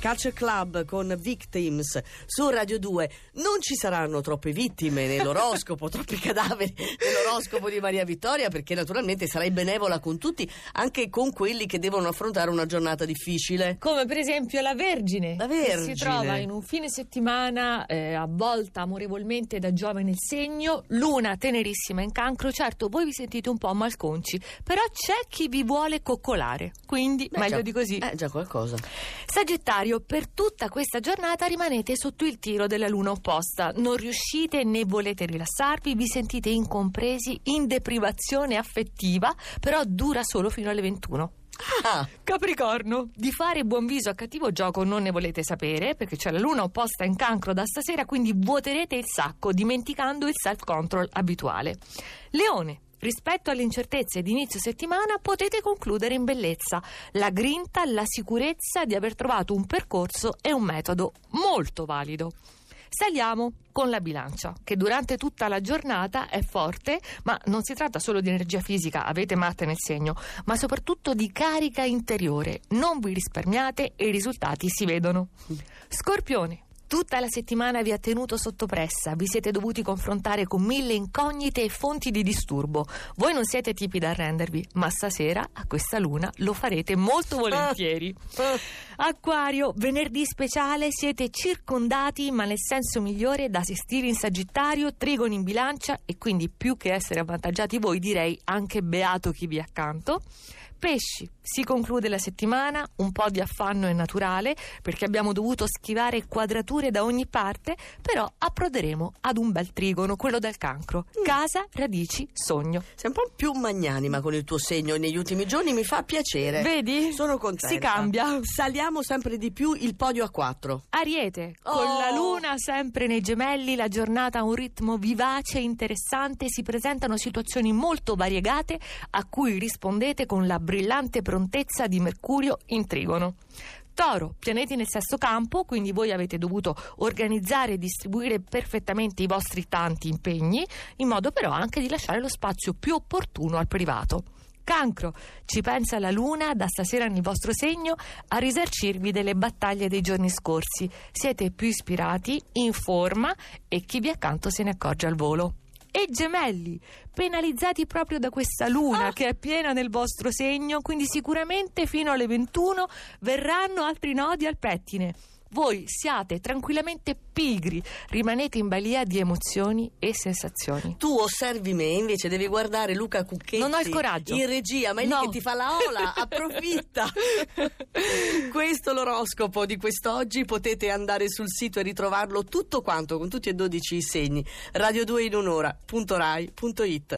Culture Club con Victims su Radio 2 non ci saranno troppe vittime nell'oroscopo, troppi cadaveri nell'oroscopo di Maria Vittoria perché naturalmente sarai benevola con tutti, anche con quelli che devono affrontare una giornata difficile. Come per esempio la Vergine, La che Vergine. si trova in un fine settimana eh, avvolta amorevolmente da Giove nel segno, luna tenerissima in cancro. Certo, voi vi sentite un po' malconci, però c'è chi vi vuole coccolare, quindi Beh, meglio già- di così. Eh, già qualcosa. Sagittario, per tutta questa giornata rimanete sotto il tiro della luna opposta. Non riuscite né volete rilassarvi, vi sentite incompresi, in deprivazione affettiva, però dura solo fino alle 21. Ah, Capricorno, di fare buon viso a cattivo gioco non ne volete sapere perché c'è la luna opposta in cancro da stasera, quindi vuoterete il sacco dimenticando il self-control abituale. Leone. Rispetto alle incertezze di inizio settimana potete concludere in bellezza la grinta, la sicurezza di aver trovato un percorso e un metodo molto valido. Saliamo con la bilancia, che durante tutta la giornata è forte, ma non si tratta solo di energia fisica, avete Marte nel segno, ma soprattutto di carica interiore. Non vi risparmiate e i risultati si vedono. Scorpione. Tutta la settimana vi ha tenuto sotto pressa, vi siete dovuti confrontare con mille incognite e fonti di disturbo. Voi non siete tipi da arrendervi, ma stasera a questa luna lo farete molto volentieri. Acquario, venerdì speciale, siete circondati, ma nel senso migliore, da sestili in Sagittario, trigoni in bilancia e quindi più che essere avvantaggiati voi, direi anche beato chi vi è accanto. Pesci, si conclude la settimana, un po' di affanno è naturale perché abbiamo dovuto schivare quadrature da ogni parte, però approderemo ad un bel trigono, quello del cancro. Casa, radici, sogno. sei un po' più magnanima con il tuo segno negli ultimi giorni, mi fa piacere. Vedi? Sono contenta. Si cambia. Saliamo sempre di più il podio a 4. Ariete, con Oh. la luna sempre nei gemelli, la giornata ha un ritmo vivace e interessante, si presentano situazioni molto variegate a cui rispondete con la brillante prontezza di Mercurio in trigono. Toro, pianeti nel sesto campo, quindi voi avete dovuto organizzare e distribuire perfettamente i vostri tanti impegni, in modo però anche di lasciare lo spazio più opportuno al privato. Cancro, ci pensa la luna da stasera nel vostro segno a risarcirvi delle battaglie dei giorni scorsi. Siete più ispirati, in forma e chi vi accanto se ne accorge al volo. E gemelli, penalizzati proprio da questa luna che è piena nel vostro segno, quindi sicuramente fino alle 21 verranno altri nodi al pettine. Voi siate tranquillamente pigri, rimanete in balia di emozioni e sensazioni. Tu osservi me, invece devi guardare Luca Cucchetti. Non ho il coraggio. In regia, ma è No. lì che ti fa la ola, approfitta. Questo l'oroscopo di quest'oggi, potete andare sul sito e ritrovarlo tutto quanto con tutti e 12 i segni. Radio 2 in un'ora.rai.it